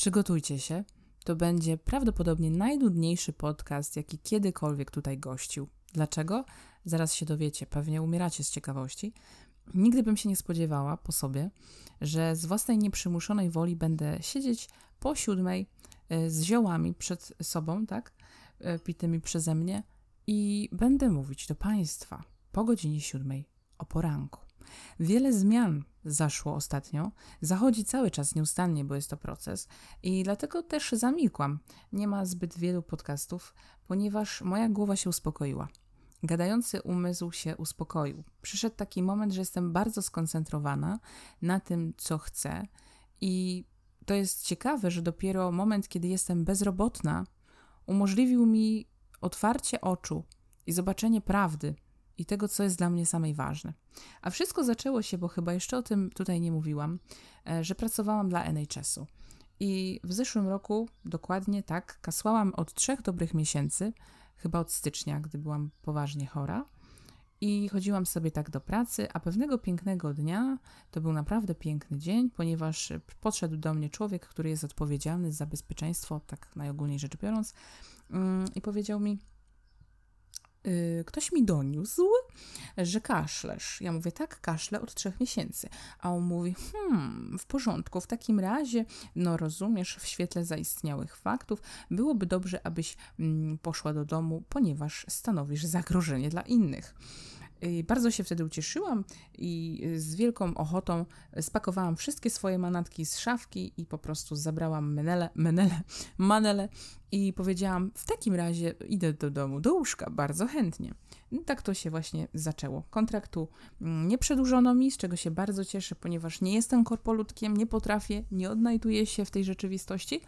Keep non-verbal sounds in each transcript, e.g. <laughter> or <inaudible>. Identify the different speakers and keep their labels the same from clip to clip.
Speaker 1: Przygotujcie się. To będzie prawdopodobnie najnudniejszy podcast, jaki kiedykolwiek tutaj gościł. Dlaczego? Zaraz się dowiecie, pewnie umieracie z ciekawości. Nigdy bym się nie spodziewała po sobie, że z własnej nieprzymuszonej woli będę siedzieć po siódmej e, z ziołami przed sobą, tak, e, pitymi przeze mnie i będę mówić do Państwa po godzinie siódmej o poranku. Wiele zmian zaszło ostatnio, zachodzi cały czas nieustannie, bo jest to proces i dlatego też zamilkłam. Nie ma zbyt wielu podcastów, ponieważ moja głowa się uspokoiła. Gadający umysł się uspokoił. Przyszedł taki moment, że jestem bardzo skoncentrowana na tym, co chcę, i to jest ciekawe, że dopiero moment, kiedy jestem bezrobotna, umożliwił mi otwarcie oczu i zobaczenie prawdy i tego, co jest dla mnie samej ważne. A wszystko zaczęło się, bo chyba jeszcze o tym tutaj nie mówiłam, e, że pracowałam dla NHS-u. I w zeszłym roku, dokładnie tak, kasłałam od trzech dobrych miesięcy, chyba od stycznia, gdy byłam poważnie chora. I chodziłam sobie tak do pracy, a pewnego pięknego dnia, to był naprawdę piękny dzień, ponieważ podszedł do mnie człowiek, który jest odpowiedzialny za bezpieczeństwo, tak najogólniej rzecz biorąc, mm, i powiedział mi: ktoś mi doniósł, że kaszlesz. Ja mówię, tak, kaszlę od trzech miesięcy. A on mówi, hmm, w porządku, w takim razie, no rozumiesz, w świetle zaistniałych faktów, byłoby dobrze, abyś mm, poszła do domu, ponieważ stanowisz zagrożenie dla innych. Bardzo się wtedy ucieszyłam i z wielką ochotą spakowałam wszystkie swoje manatki z szafki i po prostu zabrałam menele, menele, manele i powiedziałam, w takim razie idę do domu, do łóżka, bardzo chętnie. Tak to się właśnie zaczęło. Kontraktu mm, nie przedłużono mi, z czego się bardzo cieszę, ponieważ nie jestem korpolutkiem, nie potrafię, nie odnajduję się w tej rzeczywistości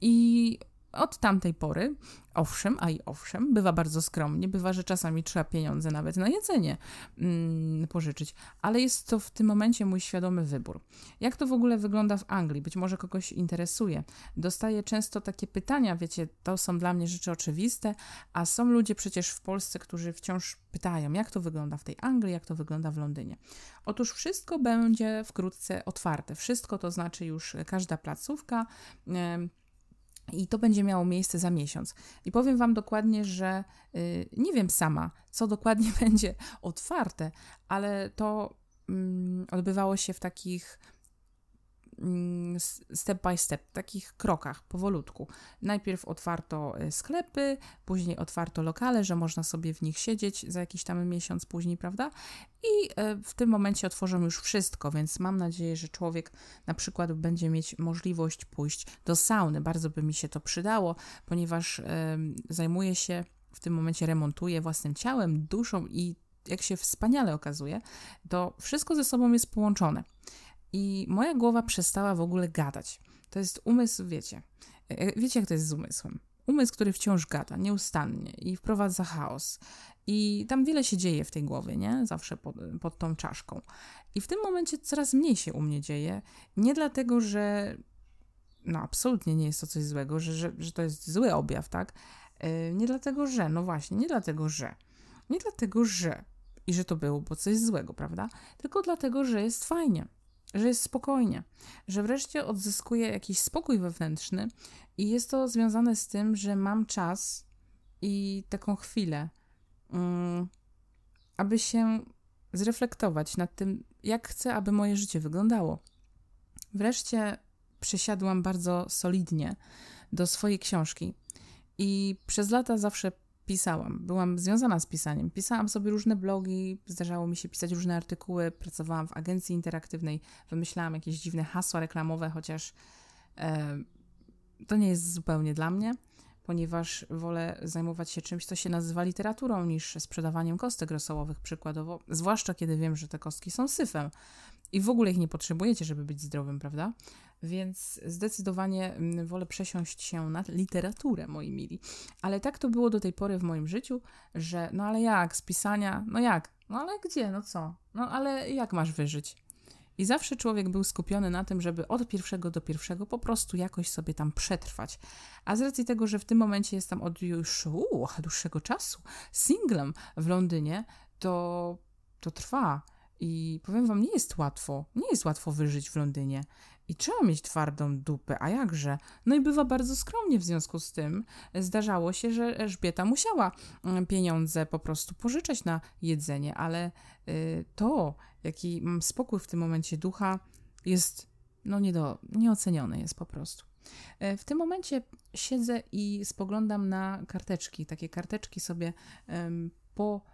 Speaker 1: i od tamtej pory, owszem, a i owszem, bywa bardzo skromnie, bywa, że czasami trzeba pieniądze nawet na jedzenie mm, pożyczyć, ale jest to w tym momencie mój świadomy wybór. Jak to w ogóle wygląda w Anglii? Być może kogoś interesuje. Dostaję często takie pytania, wiecie, to są dla mnie rzeczy oczywiste, a są ludzie przecież w Polsce, którzy wciąż pytają, jak to wygląda w tej Anglii, jak to wygląda w Londynie. Otóż wszystko będzie wkrótce otwarte. Wszystko to znaczy już każda placówka. Yy, i to będzie miało miejsce za miesiąc. I powiem Wam dokładnie, że yy, nie wiem sama, co dokładnie <laughs> będzie otwarte, ale to yy, odbywało się w takich Mm, step by step, takich krokach, powolutku. Najpierw otwarto e, sklepy, później otwarto lokale, że można sobie w nich siedzieć za jakiś tam miesiąc później, prawda? I e, w tym momencie otworzą już wszystko, więc mam nadzieję, że człowiek na przykład będzie mieć możliwość pójść do sauny. Bardzo by mi się to przydało, ponieważ zajmuję się w tym momencie remontuję własnym ciałem, duszą i jak się wspaniale okazuje, to wszystko ze sobą jest połączone. I moja głowa przestała w ogóle gadać. To jest umysł, wiecie. E, wiecie, jak to jest z umysłem. Umysł, który wciąż gada, nieustannie i wprowadza chaos. I tam wiele się dzieje w tej głowie, nie? Zawsze pod, pod tą czaszką. I w tym momencie coraz mniej się u mnie dzieje. Nie dlatego, że no absolutnie nie jest to coś złego, że, że, że to jest zły objaw, tak? Yy, nie dlatego, że, no właśnie, nie dlatego, że. Nie dlatego, że i że to było bo coś złego, prawda? Tylko dlatego, że jest fajnie że jest spokojnie, że wreszcie odzyskuję jakiś spokój wewnętrzny i jest to związane z tym, że mam czas i taką chwilę, um, aby się zreflektować nad tym, jak chcę, aby moje życie wyglądało. Wreszcie przysiadłam bardzo solidnie do swojej książki i przez lata zawsze pisałam. Byłam związana z pisaniem. Pisałam sobie różne blogi, zdarzało mi się pisać różne artykuły, pracowałam w agencji interaktywnej, wymyślałam jakieś dziwne hasła reklamowe, chociaż e, to nie jest zupełnie dla mnie, ponieważ wolę zajmować się czymś, co się nazywa literaturą, niż sprzedawaniem kostek rosołowych przykładowo, zwłaszcza kiedy wiem, że te kostki są syfem i w ogóle ich nie potrzebujecie, żeby być zdrowym, prawda? Więc zdecydowanie mm, wolę przesiąść się na literaturę, moi mili. Ale tak to było do tej pory w moim życiu, że no ale jak, z pisania, no jak? No ale gdzie, no co? No ale jak masz wyżyć? I zawsze człowiek był skupiony na tym, żeby od pierwszego do pierwszego po prostu jakoś sobie tam przetrwać. A z racji tego, że w tym momencie jestem od już uu, dłuższego czasu singlem w Londynie, to, to trwa I powiem wam, nie jest łatwo. Nie jest łatwo wyżyć w Londynie. I trzeba mieć twardą dupę, a jakże? No i bywa bardzo skromnie w związku z tym. Zdarzało się, że Elżbieta musiała mm, pieniądze po prostu pożyczać na jedzenie, ale y, to, jaki mam spokój w tym momencie ducha, jest no nie do, nieoceniony jest po prostu. E, w tym momencie siedzę i spoglądam na karteczki. Takie karteczki sobie um, po.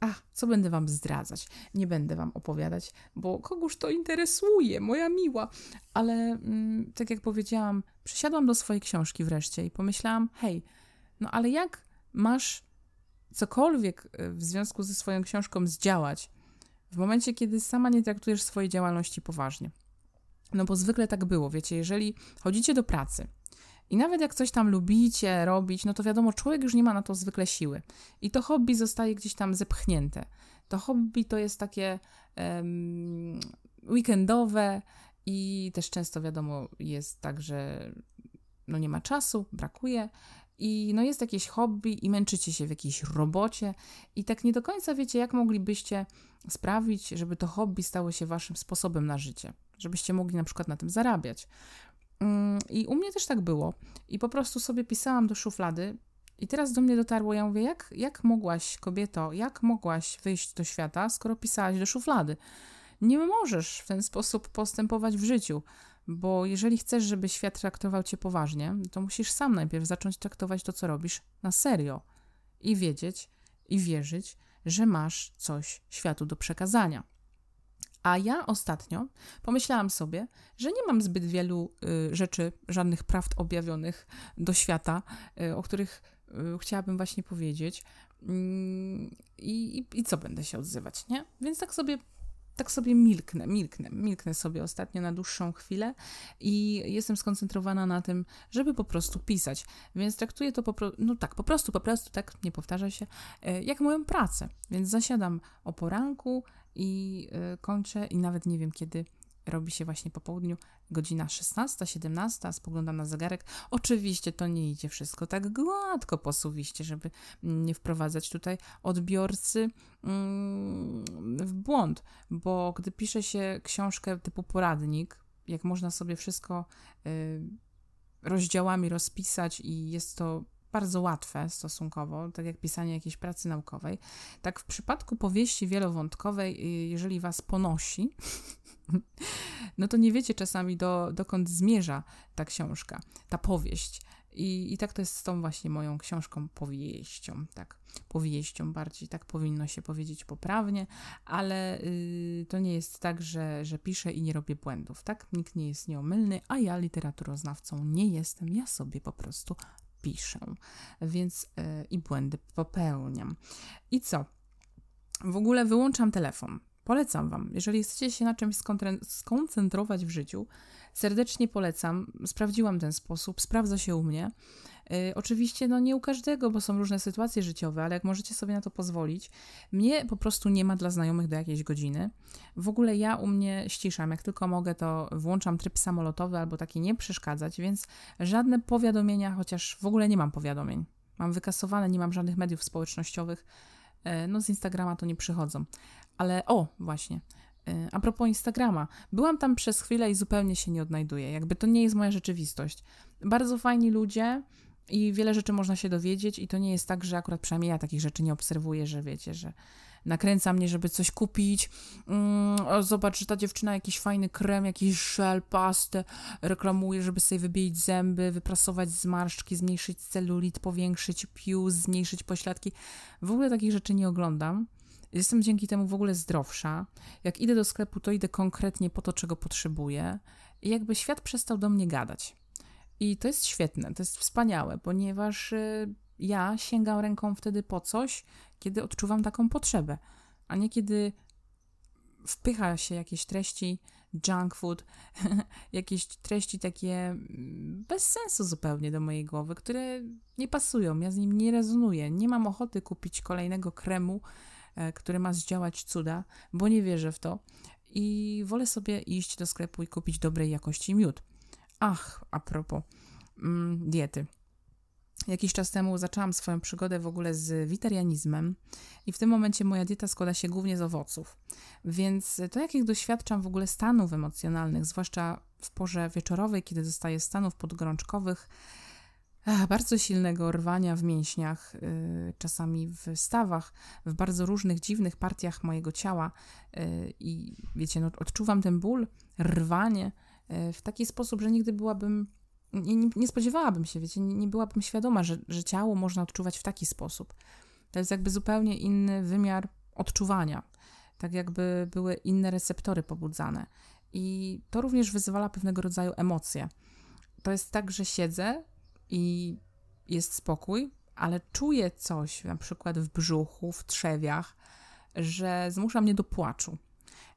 Speaker 1: A, co będę wam zdradzać? Nie będę wam opowiadać, bo kogoż to interesuje, moja miła. Ale mm, tak jak powiedziałam, przysiadłam do swojej książki wreszcie i pomyślałam: hej, no ale jak masz cokolwiek e, w związku ze swoją książką zdziałać w momencie, kiedy sama nie traktujesz swojej działalności poważnie? No bo zwykle tak było, wiecie, jeżeli chodzicie do pracy i nawet jak coś tam lubicie robić, no to wiadomo, człowiek już nie ma na to zwykle siły. I to hobby zostaje gdzieś tam zepchnięte. To hobby to jest takie um, weekendowe i też często wiadomo jest tak, że no nie ma czasu, brakuje i no jest jakieś hobby i męczycie się w jakiejś robocie i tak nie do końca wiecie, jak moglibyście sprawić, żeby to hobby stało się waszym sposobem na życie, żebyście mogli na przykład na tym zarabiać. Mm, I u mnie też tak było. I po prostu sobie pisałam do szuflady i teraz do mnie dotarło, ja mówię, jak, jak mogłaś, kobieto, jak mogłaś wyjść do świata, skoro pisałaś do szuflady? Nie możesz w ten sposób postępować w życiu. Bo jeżeli chcesz, żeby świat traktował cię poważnie, to musisz sam najpierw zacząć traktować to, co robisz, na serio i wiedzieć i wierzyć, że masz coś światu do przekazania. A ja ostatnio pomyślałam sobie, że nie mam zbyt wielu y, rzeczy, żadnych prawd objawionych do świata, y, o których y, chciałabym właśnie powiedzieć. Mm, I, i, co będę się odzywać, nie? Więc tak sobie tak sobie milknę, milknę, milknę sobie ostatnio na dłuższą chwilę i jestem skoncentrowana na tym, żeby po prostu pisać. Więc traktuję to po prostu, no tak, po prostu, po prostu, tak, nie powtarza się, e, jak moją pracę. Więc zasiadam o poranku i e, kończę i nawet nie wiem kiedy robi się właśnie po południu, godzina 16, 17, spoglądam na zegarek. Oczywiście to nie idzie wszystko tak gładko posuwiście, żeby nie wprowadzać tutaj odbiorcy mm, w błąd, bo gdy pisze się książkę typu poradnik, jak można sobie wszystko y, rozdziałami rozpisać i jest to bardzo łatwe stosunkowo, tak jak pisanie jakiejś pracy naukowej. Tak w przypadku powieści wielowątkowej, y, jeżeli was ponosi, <laughs> no to nie wiecie czasami do, dokąd zmierza ta książka, ta powieść. I, I tak to jest z tą właśnie moją książką powieścią, tak, powieścią bardziej, tak powinno się powiedzieć poprawnie, ale y, to nie jest tak, że, że piszę i nie robię błędów, tak? Nikt nie jest nieomylny, a ja literaturoznawcą nie jestem, ja sobie po prostu piszę, więc y, i błędy popełniam. I co? W ogóle wyłączam telefon. Polecam Wam, jeżeli chcecie się na czymś skoncentrować w życiu, serdecznie polecam. Sprawdziłam ten sposób, sprawdza się u mnie. Yy, oczywiście, no nie u każdego, bo są różne sytuacje życiowe, ale jak możecie sobie na to pozwolić, mnie po prostu nie ma dla znajomych do jakiejś godziny. W ogóle ja u mnie ściszam, jak tylko mogę, to włączam tryb samolotowy albo taki nie przeszkadzać, więc żadne powiadomienia, chociaż w ogóle nie mam powiadomień. Mam wykasowane, nie mam żadnych mediów społecznościowych. Yy, no z Instagrama to nie przychodzą. Ale o, właśnie. Y, a propos Instagrama, byłam tam przez chwilę i zupełnie się nie odnajduję. Jakby to nie jest moja rzeczywistość. Bardzo fajni ludzie i wiele rzeczy można się dowiedzieć, i to nie jest tak, że akurat przynajmniej ja takich rzeczy nie obserwuję, że wiecie, że nakręca mnie, żeby coś kupić. Mm, zobacz, że ta dziewczyna jakiś fajny krem, jakiś żel, pastę reklamuje, żeby sobie wybielić zęby, wyprasować zmarszczki, zmniejszyć celulit, powiększyć pióz, zmniejszyć pośladki. W ogóle takich rzeczy nie oglądam. Jestem dzięki temu w ogóle zdrowsza. Jak idę do sklepu, to idę konkretnie po to, czego potrzebuję. I jakby świat przestał do mnie gadać. I to jest świetne, to jest wspaniałe, ponieważ y, ja sięgam ręką wtedy po coś, kiedy odczuwam taką potrzebę, a nie kiedy wpycha się jakieś treści junk food, <laughs> jakieś treści takie mm, bez sensu zupełnie do mojej głowy, które nie pasują, ja z nim nie rezonuję. Nie mam ochoty kupić kolejnego kremu, E, który ma zdziałać cuda, bo nie wierzę w to i wolę sobie iść do sklepu i kupić dobrej jakości miód. Ach, a propos mm, diety. Jakiś czas temu zaczęłam swoją przygodę w ogóle z witarianizmem i w tym momencie moja dieta składa się głównie z owoców. Więc to, jakich doświadczam w ogóle stanów emocjonalnych, zwłaszcza w porze wieczorowej, kiedy dostaję stanów podgorączkowych, bardzo silnego rwania w mięśniach, y, czasami w stawach, w bardzo różnych dziwnych partiach mojego ciała. Y, I wiecie, no, odczuwam ten ból, rwanie w taki sposób, że nigdy byłabym nie, nie, spodziewałabym się, wiecie, nie, nie byłabym świadoma, że, że ciało można odczuwać w taki sposób. To jest jakby zupełnie inny wymiar odczuwania, tak jakby były inne receptory pobudzane. I to również wyzwala pewnego rodzaju emocje. To jest tak, że siedzę i jest spokój, ale czuję coś, na przykład w brzuchu, w trzewiach, że zmusza mnie do płaczu.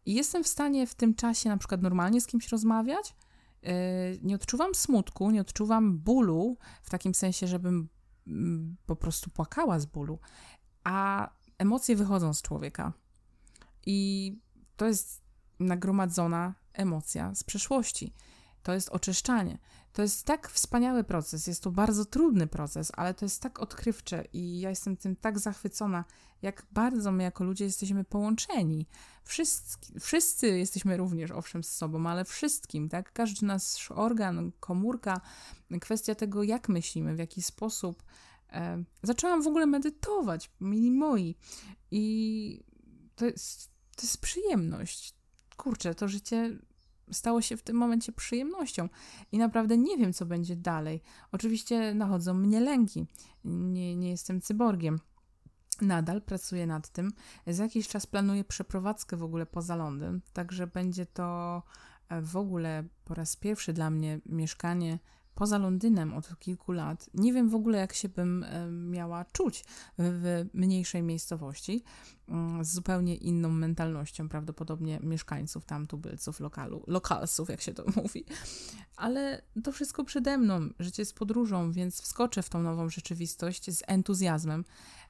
Speaker 1: I jestem w stanie w tym czasie na przykład normalnie z kimś rozmawiać, Y, nie odczuwam smutku, nie odczuwam bólu w takim sensie, żebym mm, po prostu płakała z bólu, a emocje wychodzą z człowieka. I to jest nagromadzona emocja z przeszłości. To jest oczyszczanie. To jest tak wspaniały proces, jest to bardzo trudny proces, ale to jest tak odkrywcze i ja jestem tym tak zachwycona, jak bardzo my jako ludzie jesteśmy połączeni. Wszyscy, wszyscy jesteśmy również, owszem, z sobą, ale wszystkim, tak? Każdy nasz organ, komórka, kwestia tego, jak myślimy, w jaki sposób. E, zaczęłam w ogóle medytować, mili moi, i to jest, to jest przyjemność. Kurczę, to życie stało się w tym momencie przyjemnością i naprawdę nie wiem, co będzie dalej. Oczywiście nachodzą mnie lęki. Nie, nie jestem cyborgiem. Nadal pracuję nad tym. Za jakiś czas planuję przeprowadzkę w ogóle poza Londyn, także będzie to e, w ogóle po raz pierwszy dla mnie mieszkanie poza Londynem od kilku lat. Nie wiem w ogóle, jak się bym e, miała czuć w mniejszej miejscowości mm, z zupełnie inną mentalnością, prawdopodobnie mieszkańców tam, tubylców, lokalu, lokalsów, jak się to <laughs> mówi. Ale to wszystko przede mną, życie jest podróżą, więc wskoczę w tą nową rzeczywistość z entuzjazmem.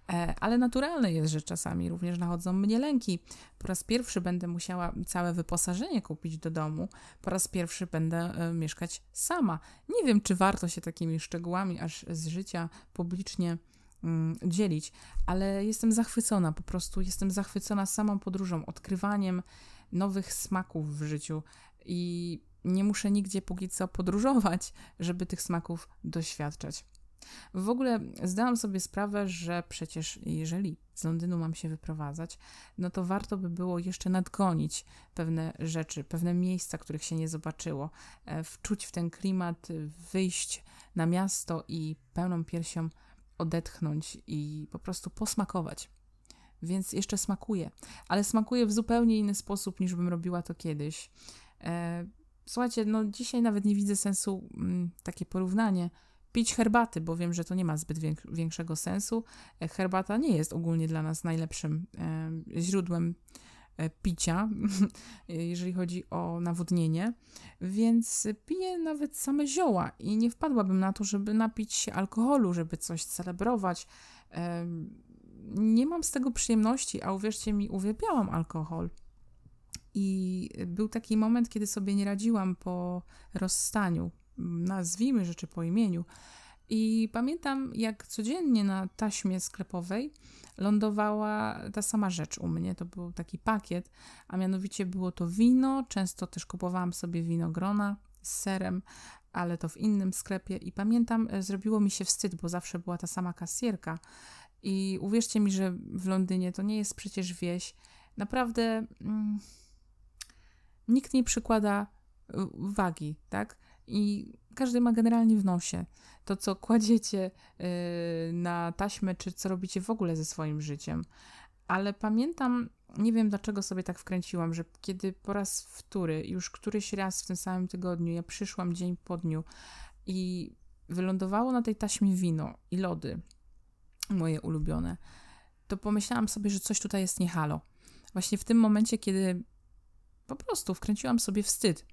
Speaker 1: E, ale naturalne jest, że czasami również nachodzą mnie lęki. Po raz pierwszy będę musiała całe wyposażenie kupić do domu. Po raz pierwszy będę e, mieszkać sama. Nie wiem, czy warto się takimi szczegółami aż z życia publicznie mm, dzielić, ale jestem zachwycona, po prostu jestem zachwycona samą podróżą, odkrywaniem nowych smaków w życiu i nie muszę nigdzie póki co podróżować, żeby tych smaków doświadczać. W ogóle zdałam sobie sprawę, że przecież jeżeli z Londynu mam się wyprowadzać, no to warto by było jeszcze nadgonić pewne rzeczy, pewne miejsca, których się nie zobaczyło, e, wczuć w ten klimat, wyjść na miasto i pełną piersią odetchnąć i po prostu posmakować. Więc jeszcze smakuje, ale smakuje w zupełnie inny sposób niż bym robiła to kiedyś. E, słuchajcie, no dzisiaj nawet nie widzę sensu mm, takie porównanie pić herbaty, bo wiem, że to nie ma zbyt większego sensu. E, herbata nie jest ogólnie dla nas najlepszym e, źródłem e, picia, <laughs> jeżeli chodzi o nawodnienie, więc piję nawet same zioła i nie wpadłabym na to, żeby napić się alkoholu, żeby coś celebrować. Nie mam z tego przyjemności, a uwierzcie mi, uwielbiałam alkohol. I był taki moment, kiedy sobie nie radziłam po rozstaniu nazwijmy rzeczy po imieniu. I pamiętam, jak codziennie na taśmie sklepowej lądowała ta sama rzecz u mnie. To był taki pakiet, a mianowicie było to wino. Często też kupowałam sobie winogrona z serem, ale to w innym sklepie. I pamiętam, e, zrobiło mi się wstyd, bo zawsze była ta sama kasjerka. I uwierzcie mi, że w Londynie to nie jest przecież wieś. Naprawdę mm, nikt nie przykłada wagi, tak? i każdy ma generalnie w nosie to, co kładziecie yy, na taśmę, czy co robicie w ogóle ze swoim życiem. Ale pamiętam, nie wiem dlaczego sobie tak wkręciłam, że kiedy po raz wtóry, już któryś raz w tym samym tygodniu, ja przyszłam dzień po dniu i wylądowało na tej taśmie wino i lody, moje ulubione, to pomyślałam sobie, że coś tutaj jest niehalo. Właśnie w tym momencie, kiedy po prostu wkręciłam sobie wstyd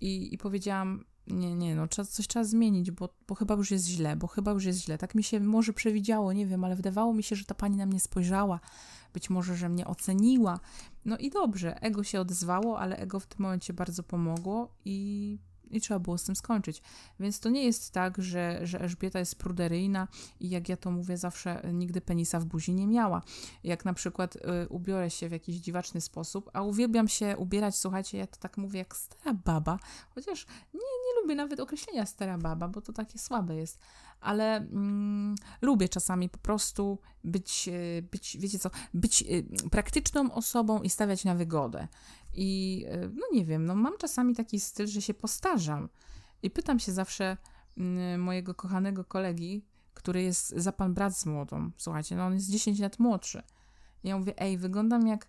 Speaker 1: i, i powiedziałam, nie, nie, no trzeba, coś trzeba zmienić, bo, bo chyba już jest źle, bo chyba już jest źle. Tak mi się może przewidziało, nie wiem, ale wydawało mi się, że ta pani na mnie spojrzała, być może, że mnie oceniła. No i dobrze, ego się odezwało, ale ego w tym momencie bardzo pomogło i i trzeba było z tym skończyć. Więc to nie jest tak, że, że Elżbieta jest pruderyjna i jak ja to mówię zawsze, nigdy penisa w buzi nie miała. Jak na przykład y, ubiorę się w jakiś dziwaczny sposób, a uwielbiam się ubierać, słuchajcie, ja to tak mówię jak stara baba, chociaż nie, nie lubię nawet określenia stara baba, bo to takie słabe jest, ale mm, lubię czasami po prostu być, y, być, wiecie co, być y, praktyczną osobą i stawiać na wygodę. I y, no nie wiem, no mam czasami taki styl, że się postarzam. I pytam się zawsze y, mojego kochanego kolegi, który jest za pan brat z młodą. Słuchajcie, no on jest 10 lat młodszy. I ja mówię, ej, wyglądam jak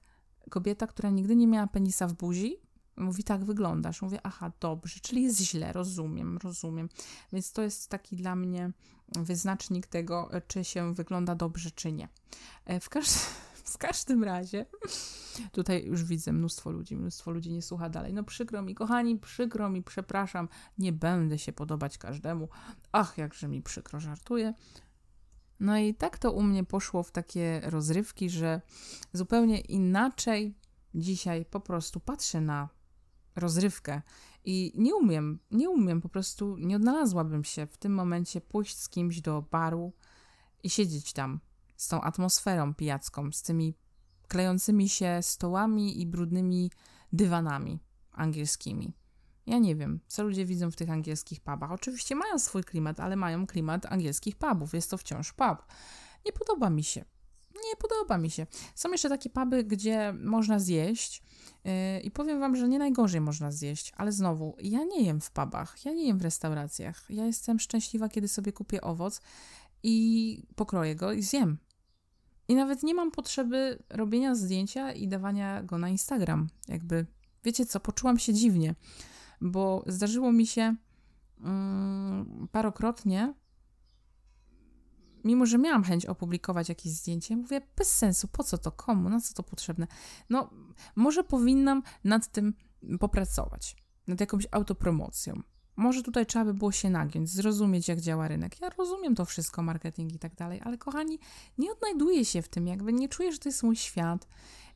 Speaker 1: kobieta, która nigdy nie miała penisa w buzi. Mówi, tak wyglądasz. Mówię, aha, dobrze, czyli jest źle, rozumiem, rozumiem. Więc to jest taki dla mnie wyznacznik tego, czy się wygląda dobrze, czy nie. E, w każdym <laughs> w każdym razie, tutaj już widzę mnóstwo ludzi, mnóstwo ludzi nie słucha dalej. No przykro mi, kochani, przykro mi, przepraszam, nie będę się podobać każdemu. Ach, jakże mi przykro, żartuję. No i tak to u mnie poszło w takie rozrywki, że zupełnie inaczej dzisiaj po prostu patrzę na rozrywkę i nie umiem, nie umiem, po prostu nie odnalazłabym się w tym momencie pójść z kimś do baru i siedzieć tam z tą atmosferą pijacką, z tymi klejącymi się stołami i brudnymi dywanami angielskimi. Ja nie wiem, co ludzie widzą w tych angielskich pubach. Oczywiście mają swój klimat, ale mają klimat angielskich pubów. Jest to wciąż pub. Nie podoba mi się. Nie podoba mi się. Są jeszcze takie puby, gdzie można zjeść yy, i powiem wam, że nie najgorzej można zjeść, ale znowu, ja nie jem w pubach, ja nie jem w restauracjach. Ja jestem szczęśliwa, kiedy sobie kupię owoc i pokroję go i zjem. I nawet nie mam potrzeby robienia zdjęcia i dawania go na Instagram. Jakby, wiecie co, poczułam się dziwnie, bo zdarzyło mi się um, parokrotnie, mimo że miałam chęć opublikować jakieś zdjęcie, mówię, bez sensu, po co to, komu, na co to potrzebne. No, może powinnam nad tym popracować, nad jakąś autopromocją. Może tutaj trzeba by było się nagiąć, zrozumieć, jak działa rynek. Ja rozumiem to wszystko, marketing i tak dalej, ale kochani, nie odnajduję się w tym, jakby nie czuję, że to jest mój świat.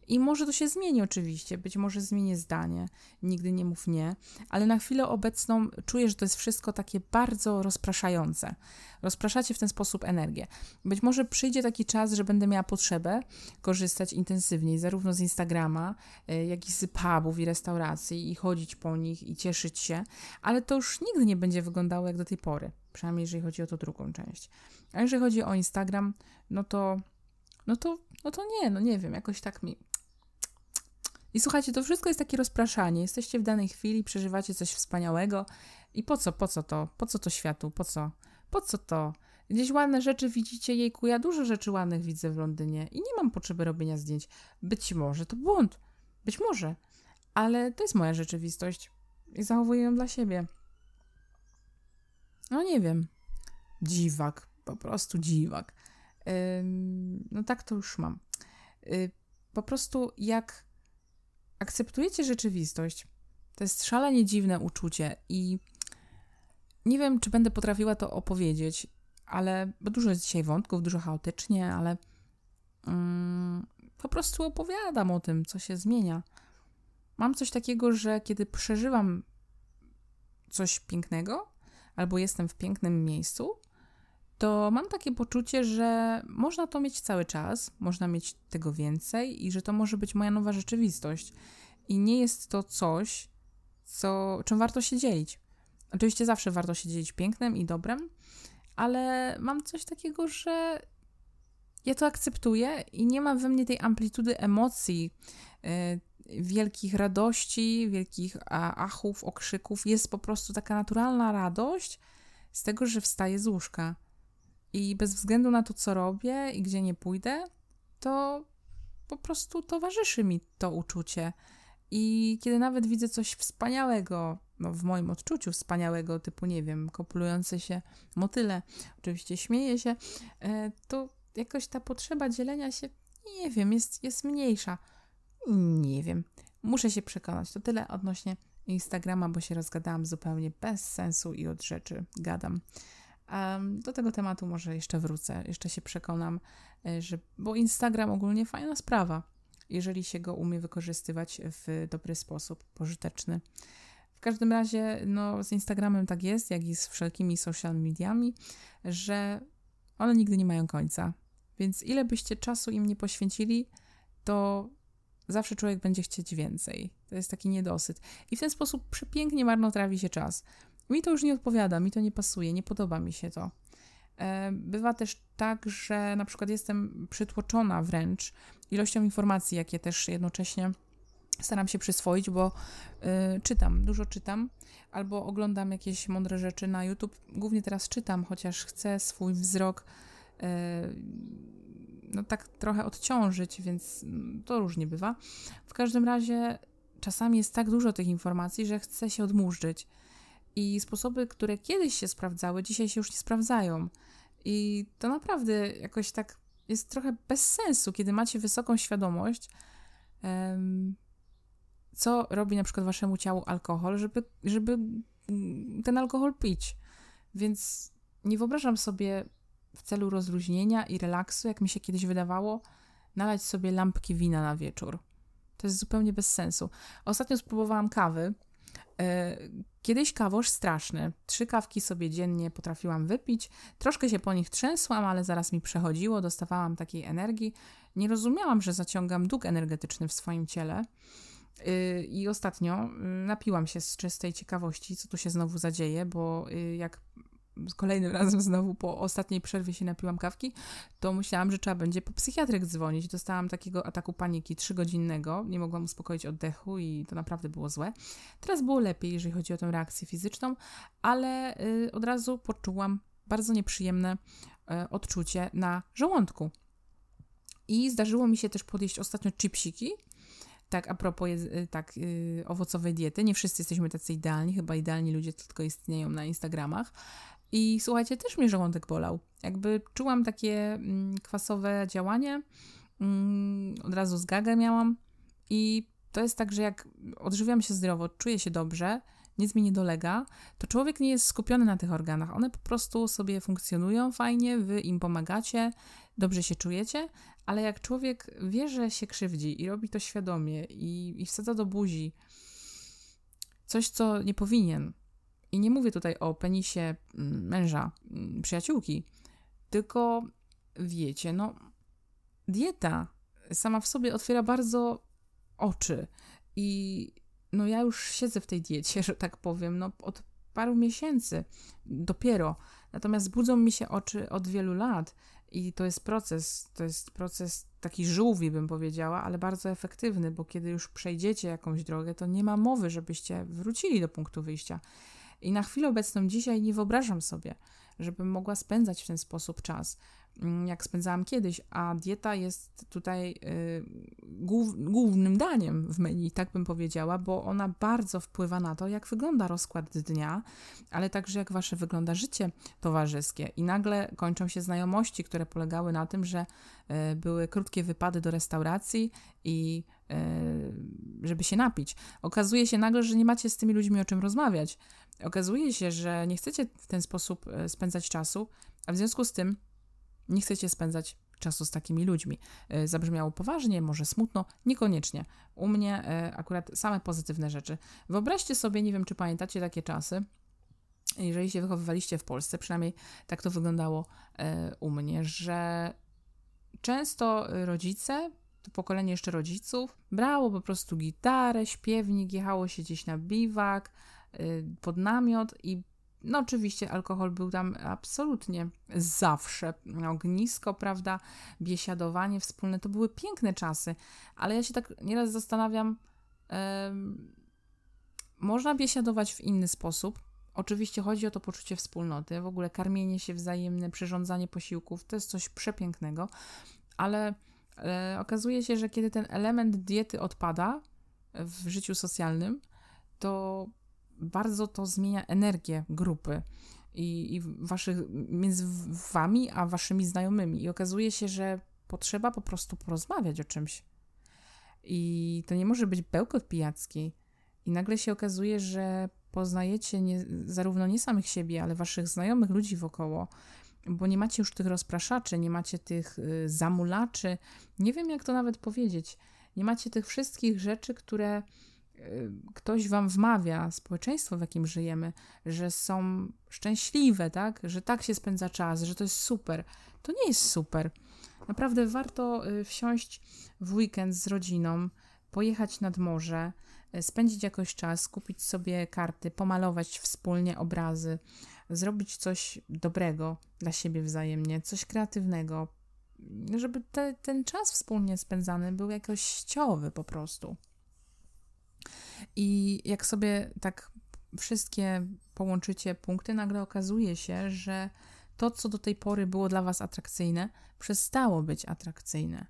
Speaker 1: I może to się zmieni oczywiście, być może zmienię zdanie, nigdy nie mów nie, ale na chwilę obecną czuję, że to jest wszystko takie bardzo rozpraszające. Rozpraszacie w ten sposób energię. Być może przyjdzie taki czas, że będę miała potrzebę korzystać intensywniej zarówno z Instagrama, e, jak i z pubów i restauracji i chodzić po nich i cieszyć się, ale to już nigdy nie będzie wyglądało jak do tej pory, przynajmniej jeżeli chodzi o tą drugą część. A jeżeli chodzi o Instagram, no to no to, no to nie, no nie wiem, jakoś tak mi i słuchajcie, to wszystko jest takie rozpraszanie. Jesteście w danej chwili, przeżywacie coś wspaniałego i po co, po co to? Po co to światu? Po co? Po co to? Gdzieś ładne rzeczy widzicie, jejku, ja dużo rzeczy ładnych widzę w Londynie i nie mam potrzeby robienia zdjęć. Być może to błąd, być może, ale to jest moja rzeczywistość i zachowuję ją dla siebie. No nie wiem. Dziwak, po prostu dziwak. no tak to już mam. Yy, po prostu jak akceptujecie rzeczywistość. To jest szalenie dziwne uczucie i nie wiem, czy będę potrafiła to opowiedzieć, ale bo dużo jest dzisiaj wątków, dużo chaotycznie, ale mm, po prostu opowiadam o tym, co się zmienia. Mam coś takiego, że kiedy przeżywam coś pięknego, albo jestem w pięknym miejscu, to mam takie poczucie, że można to mieć cały czas, można mieć tego więcej i że to może być moja nowa rzeczywistość. I nie jest to coś, co, czym warto się dzielić. Oczywiście zawsze warto się dzielić pięknem i dobrem, ale mam coś takiego, że ja to akceptuję i nie ma we mnie tej amplitudy emocji, yy, wielkich radości, wielkich achów, okrzyków. Jest po prostu taka naturalna radość z tego, że wstaję z łóżka i bez względu na to, co robię i gdzie nie pójdę, to po prostu towarzyszy mi to uczucie. I kiedy nawet widzę coś wspaniałego, no w moim odczuciu wspaniałego, typu, nie wiem, kopulujące się motyle, oczywiście śmieję się, e, to jakoś ta potrzeba dzielenia się, nie wiem, jest, jest mniejsza. Nie wiem. Muszę się przekonać. To tyle odnośnie Instagrama, bo się rozgadałam zupełnie bez sensu i od rzeczy gadam. Do tego tematu może jeszcze wrócę, jeszcze się przekonam, e, że, bo Instagram ogólnie fajna sprawa, jeżeli się go umie wykorzystywać w dobry sposób, pożyteczny. W każdym razie, no, z Instagramem tak jest, jak i z wszelkimi social mediami, że one nigdy nie mają końca. Więc ile byście czasu im nie poświęcili, to zawsze człowiek będzie chcieć więcej. To jest taki niedosyt. I w ten sposób przepięknie marnotrawi się czas. Mi to już nie odpowiada, mi to nie pasuje, nie podoba mi się to. E, bywa też tak, że na przykład jestem przytłoczona wręcz ilością informacji, jakie też jednocześnie staram się przyswoić, bo y, czytam, dużo czytam, albo oglądam jakieś mądre rzeczy na YouTube. Głównie teraz czytam, chociaż chcę swój wzrok y, no tak trochę odciążyć, więc to różnie bywa. W każdym razie czasami jest tak dużo tych informacji, że chce się odmurzyć. I sposoby, które kiedyś się sprawdzały, dzisiaj się już nie sprawdzają. I to naprawdę jakoś tak jest trochę bez sensu, kiedy macie wysoką świadomość, co robi na przykład waszemu ciału alkohol, żeby, żeby ten alkohol pić. Więc nie wyobrażam sobie w celu rozluźnienia i relaksu, jak mi się kiedyś wydawało, nalać sobie lampki wina na wieczór. To jest zupełnie bez sensu. Ostatnio spróbowałam kawy. E, kiedyś kawosz straszny. Trzy kawki sobie dziennie potrafiłam wypić. Troszkę się po nich trzęsłam, ale zaraz mi przechodziło, dostawałam takiej energii. Nie rozumiałam, że zaciągam dług energetyczny w swoim ciele. E, I ostatnio y, napiłam się z czystej ciekawości, co tu się znowu zadzieje, bo y, jak kolejnym razem znowu po ostatniej przerwie się napiłam kawki, to myślałam, że trzeba będzie po psychiatryk dzwonić. Dostałam takiego ataku paniki trzygodzinnego, nie mogłam uspokoić oddechu i to naprawdę było złe. Teraz było lepiej, jeżeli chodzi o tę reakcję fizyczną, ale y, od razu poczułam bardzo nieprzyjemne y, odczucie na żołądku. I zdarzyło mi się też podjeść ostatnio chipsiki, tak, a propos y, tak, yy, owocowej diety, nie wszyscy jesteśmy tacy idealni, chyba idealni ludzie tylko istnieją na Instagramach, i słuchajcie, też mnie żołądek bolał. Jakby czułam takie mm, kwasowe działanie, mm, od razu zgagę miałam i to jest tak, że jak odżywiam się zdrowo, czuję się dobrze, nic mi nie dolega, to człowiek nie jest skupiony na tych organach. One po prostu sobie funkcjonują fajnie, wy im pomagacie, dobrze się czujecie, ale jak człowiek wie, że się krzywdzi i robi to świadomie i, i wsadza do buzi coś, co nie powinien, i nie mówię tutaj o penisie mm, męża, mm, przyjaciółki, tylko wiecie, no, dieta sama w sobie otwiera bardzo oczy. I no, ja już siedzę w tej diecie, <laughs> że tak powiem, no, od paru miesięcy dopiero. Natomiast budzą mi się oczy od wielu lat i to jest proces, to jest proces taki żółwi, bym powiedziała, ale bardzo efektywny, bo kiedy już przejdziecie jakąś drogę, to nie ma mowy, żebyście wrócili do punktu wyjścia. I na chwilę obecną dzisiaj nie wyobrażam sobie, żebym mogła spędzać w ten sposób czas, mm, jak spędzałam kiedyś, a dieta jest tutaj y, głów, głównym daniem w menu, tak bym powiedziała, bo ona bardzo wpływa na to, jak wygląda rozkład dnia, ale także jak wasze wygląda życie towarzyskie. I nagle kończą się znajomości, które polegały na tym, że y, były krótkie wypady do restauracji i y, żeby się napić. Okazuje się nagle, że nie macie z tymi ludźmi o czym rozmawiać, Okazuje się, że nie chcecie w ten sposób e, spędzać czasu, a w związku z tym nie chcecie spędzać czasu z takimi ludźmi. E, zabrzmiało poważnie, może smutno, niekoniecznie. U mnie e, akurat same pozytywne rzeczy. Wyobraźcie sobie, nie wiem czy pamiętacie takie czasy, jeżeli się wychowywaliście w Polsce, przynajmniej tak to wyglądało u mnie, że często rodzice, to pokolenie jeszcze rodziców, brało po prostu gitarę, śpiewnik, jechało się gdzieś na biwak, Y, pod namiot i no oczywiście alkohol był tam absolutnie zawsze. Ognisko, prawda, biesiadowanie wspólne, to były piękne czasy, ale ja się tak nieraz zastanawiam, można biesiadować w inny sposób. Oczywiście chodzi o to poczucie wspólnoty, w ogóle karmienie się wzajemne, przyrządzanie posiłków, to jest coś przepięknego, ale okazuje się, że kiedy ten element diety odpada w życiu socjalnym, to bardzo to zmienia energię grupy i, i waszych, między wami a waszymi znajomymi. I okazuje się, że potrzeba po prostu porozmawiać o czymś. I to nie może być bełkot pijacki. I nagle się okazuje, że poznajecie nie, zarówno nie samych siebie, ale waszych znajomych ludzi wokoło, bo nie macie już tych rozpraszaczy, nie macie tych y, zamulaczy, nie wiem jak to nawet powiedzieć. Nie macie tych wszystkich rzeczy, które ktoś wam wmawia, społeczeństwo, w jakim żyjemy, że są szczęśliwe, tak? Że tak się spędza czas, że to jest super. To nie jest super. Naprawdę warto y, wsiąść w weekend z rodziną, pojechać nad morze, y, spędzić jakoś czas, kupić sobie karty, pomalować wspólnie obrazy, zrobić coś dobrego dla siebie wzajemnie, coś kreatywnego, żeby te, ten czas wspólnie spędzany był jakościowy po prostu. I jak sobie tak wszystkie połączycie punkty, nagle okazuje się, że to, co do tej pory było dla Was atrakcyjne, przestało być atrakcyjne.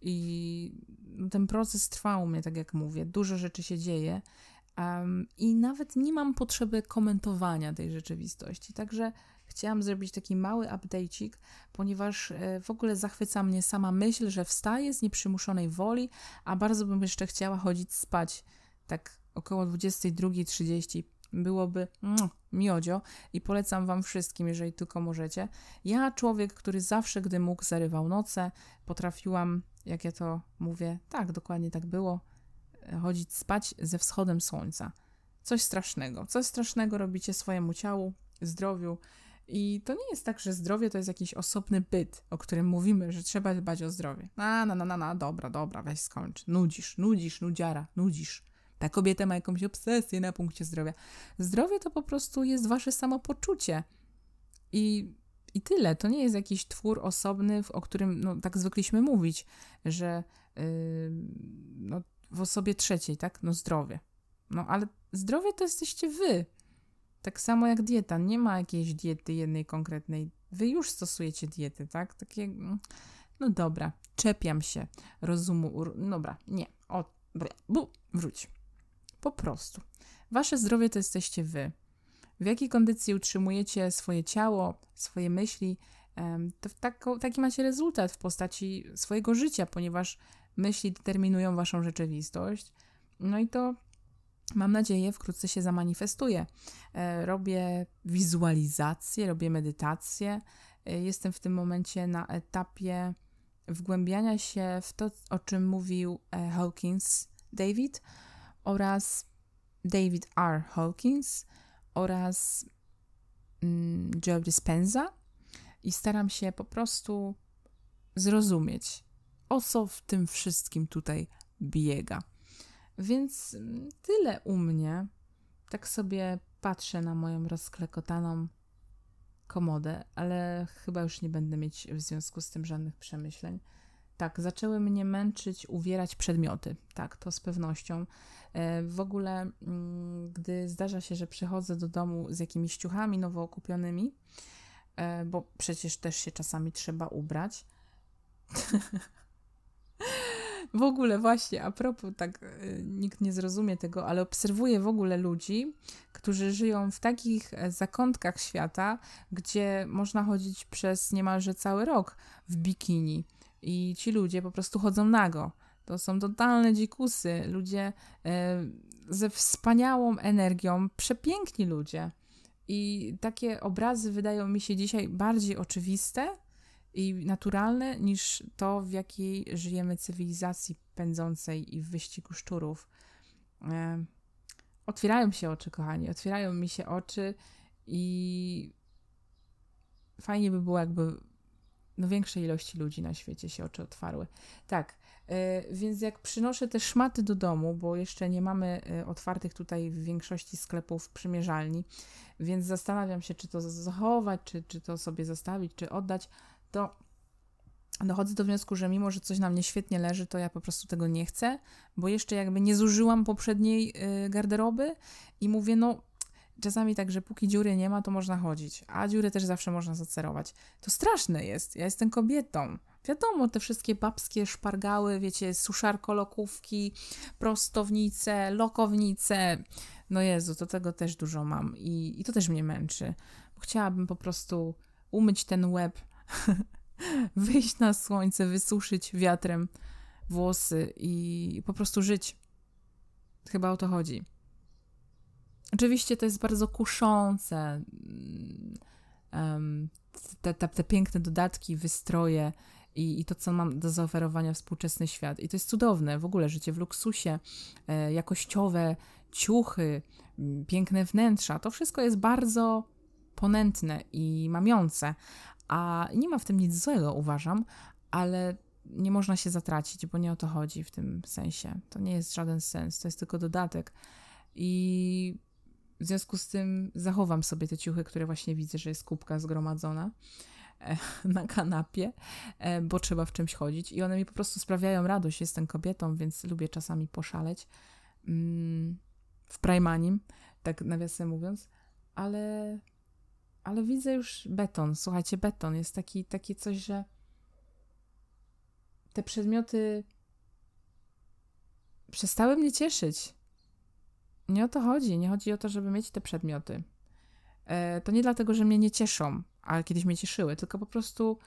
Speaker 1: I ten proces trwał u mnie, tak jak mówię. Dużo rzeczy się dzieje. Um, I nawet nie mam potrzeby komentowania tej rzeczywistości. Także chciałam zrobić taki mały update'ik, ponieważ e, w ogóle zachwyca mnie sama myśl, że wstaję z nieprzymuszonej woli, a bardzo bym jeszcze chciała chodzić spać tak około 22.30 byłoby mm, miodzio i polecam Wam wszystkim, jeżeli tylko możecie. Ja, człowiek, który zawsze, gdy mógł, zarywał noce, potrafiłam, jak ja to mówię, tak, dokładnie tak było, chodzić spać ze wschodem słońca. Coś strasznego. Coś strasznego robicie swojemu ciału, zdrowiu. I to nie jest tak, że zdrowie to jest jakiś osobny byt, o którym mówimy, że trzeba dbać o zdrowie. Na, na, na, na, na, dobra, dobra, weź skończ. Nudzisz, nudzisz, nudziara, nudzisz. Ta kobieta ma jakąś obsesję na punkcie zdrowia. Zdrowie to po prostu jest wasze samopoczucie. I, i tyle. To nie jest jakiś twór osobny, o którym no, tak zwykliśmy mówić, że yy, no, w osobie trzeciej, tak? No zdrowie. No ale zdrowie to jesteście wy. Tak samo jak dieta. Nie ma jakiejś diety jednej konkretnej. Wy już stosujecie diety, tak? Takie, no dobra, czepiam się rozumu. Dobra, nie. O, bu, wróć. Po prostu. Wasze zdrowie to jesteście wy. W jakiej kondycji utrzymujecie swoje ciało, swoje myśli, to taki macie rezultat w postaci swojego życia, ponieważ myśli determinują waszą rzeczywistość. No i to mam nadzieję wkrótce się zamanifestuje. E, robię wizualizację, robię medytację. E, jestem w tym momencie na etapie wgłębiania się w to, o czym mówił e, Hawkins David, oraz David R. Hawkins oraz mm, Joe Dispenza i staram się po prostu zrozumieć, o co w tym wszystkim tutaj biega. Więc mm, tyle u mnie. Tak sobie patrzę na moją rozklekotaną komodę, ale chyba już nie będę mieć w związku z tym żadnych przemyśleń. Tak, zaczęły mnie męczyć, uwierać przedmioty. Tak, to z pewnością. E, w ogóle, mm, gdy zdarza się, że przychodzę do domu z jakimiś ciuchami nowo kupionymi, e, bo przecież też się czasami trzeba ubrać. <laughs> w ogóle właśnie, a propos, tak e, nikt nie zrozumie tego, ale obserwuję w ogóle ludzi, którzy żyją w takich zakątkach świata, gdzie można chodzić przez niemalże cały rok w bikini i ci ludzie po prostu chodzą nago. To są totalne dzikusy, ludzie e, ze wspaniałą energią, przepiękni ludzie. I takie obrazy wydają mi się dzisiaj bardziej oczywiste i naturalne niż to, w jakiej żyjemy cywilizacji pędzącej i w wyścigu szczurów. E, otwierają się oczy, kochani, otwierają mi się oczy i fajnie by było, jakby no większej ilości ludzi na świecie się oczy otwarły. Tak, e, więc jak przynoszę te szmaty do domu, bo jeszcze nie mamy e, otwartych tutaj w większości sklepów przymierzalni, więc zastanawiam się, czy to zachować, czy, czy to sobie zostawić, czy oddać, to dochodzę do wniosku, że mimo, że coś na mnie świetnie leży, to ja po prostu tego nie chcę, bo jeszcze jakby nie zużyłam poprzedniej e, garderoby i mówię, no czasami tak, że póki dziury nie ma, to można chodzić, a dziury też zawsze można zacerować. To straszne jest. Ja jestem kobietą. Wiadomo, te wszystkie babskie szpargały, wiecie, suszarko lokówki, prostownice, lokownice. No Jezu, to tego też dużo mam i, i to też mnie męczy. Chciałabym po prostu umyć ten łeb, <laughs> wyjść na słońce, wysuszyć wiatrem włosy i po prostu żyć. Chyba o to chodzi. Oczywiście to jest bardzo kuszące. Te, te, te, piękne dodatki, wystroje i, i to, co mam do zaoferowania współczesny świat. I to jest cudowne, w ogóle życie w luksusie, e, jakościowe ciuchy, piękne wnętrza, to wszystko jest bardzo ponętne i mamiące, a nie ma w tym nic złego, uważam, ale nie można się zatracić, bo nie o to chodzi w tym sensie. To nie jest żaden sens, to jest tylko dodatek. I w związku z tym zachowam sobie te ciuchy, które właśnie widzę, że jest kubka zgromadzona e, <laughs> na kanapie, e, bo trzeba w czymś chodzić i one mi po prostu sprawiają radość. Jestem kobietą, więc lubię czasami poszaleć mm, w Primanim, tak nawiasem mówiąc, ale, ale widzę już beton. Słuchajcie, beton jest taki, takie coś, że te przedmioty przestały mnie cieszyć. Nie o to chodzi. Nie chodzi o to, żeby mieć te przedmioty. E, to nie dlatego, że mnie nie cieszą, ale kiedyś mnie cieszyły, tylko po prostu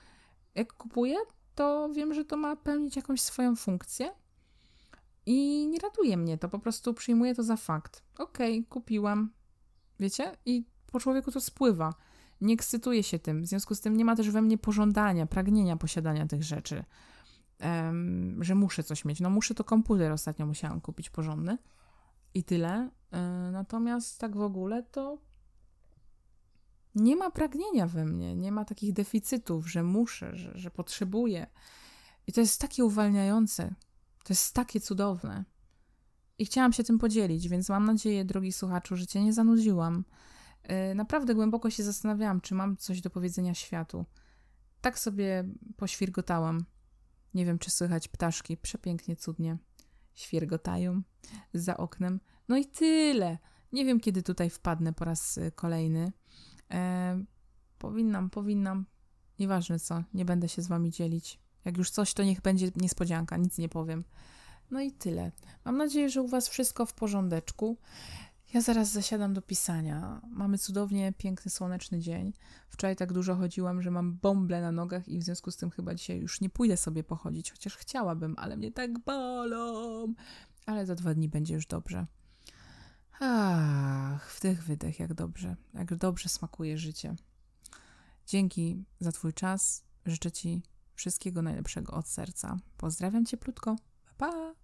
Speaker 1: jak kupuję, to wiem, że to ma pełnić jakąś swoją funkcję i nie raduje mnie to. Po prostu przyjmuję to za fakt. Okej, okay, kupiłam. Wiecie? I po człowieku to spływa. Nie ekscytuję się tym. W związku z tym nie ma też we mnie pożądania, pragnienia posiadania tych rzeczy um, że muszę coś mieć. No muszę to komputer ostatnio musiałam kupić porządny i tyle. E, natomiast tak w ogóle to nie ma pragnienia we mnie, nie ma takich deficytów, że muszę, że, że potrzebuję. I to jest takie uwalniające, to jest takie cudowne. I chciałam się tym podzielić, więc mam nadzieję, drogi słuchaczu, że cię nie zanudziłam. E, naprawdę głęboko się zastanawiałam, czy mam coś do powiedzenia światu. Tak sobie poświrgotałam. Nie wiem, czy słychać ptaszki. Przepięknie, cudnie świergotają za oknem. No i tyle. Nie wiem, kiedy tutaj wpadnę po raz y, kolejny. E, powinnam, powinnam. Nieważne co, nie będę się z wami dzielić. Jak już coś, to niech będzie niespodzianka, nic nie powiem. No i tyle. Mam nadzieję, że u was wszystko w porządeczku. Ja zaraz zasiadam do pisania. Mamy cudownie piękny, słoneczny dzień. Wczoraj tak dużo chodziłam, że mam bąble na nogach i w związku z tym chyba dzisiaj już nie pójdę sobie pochodzić, chociaż chciałabym, ale mnie tak bolą. Ale za dwa dni będzie już dobrze. Ach, wdech, wydech, jak dobrze. Jak dobrze smakuje życie. Dzięki za Twój czas. Życzę Ci wszystkiego najlepszego od serca. Pozdrawiam Cię plutko. Pa, pa!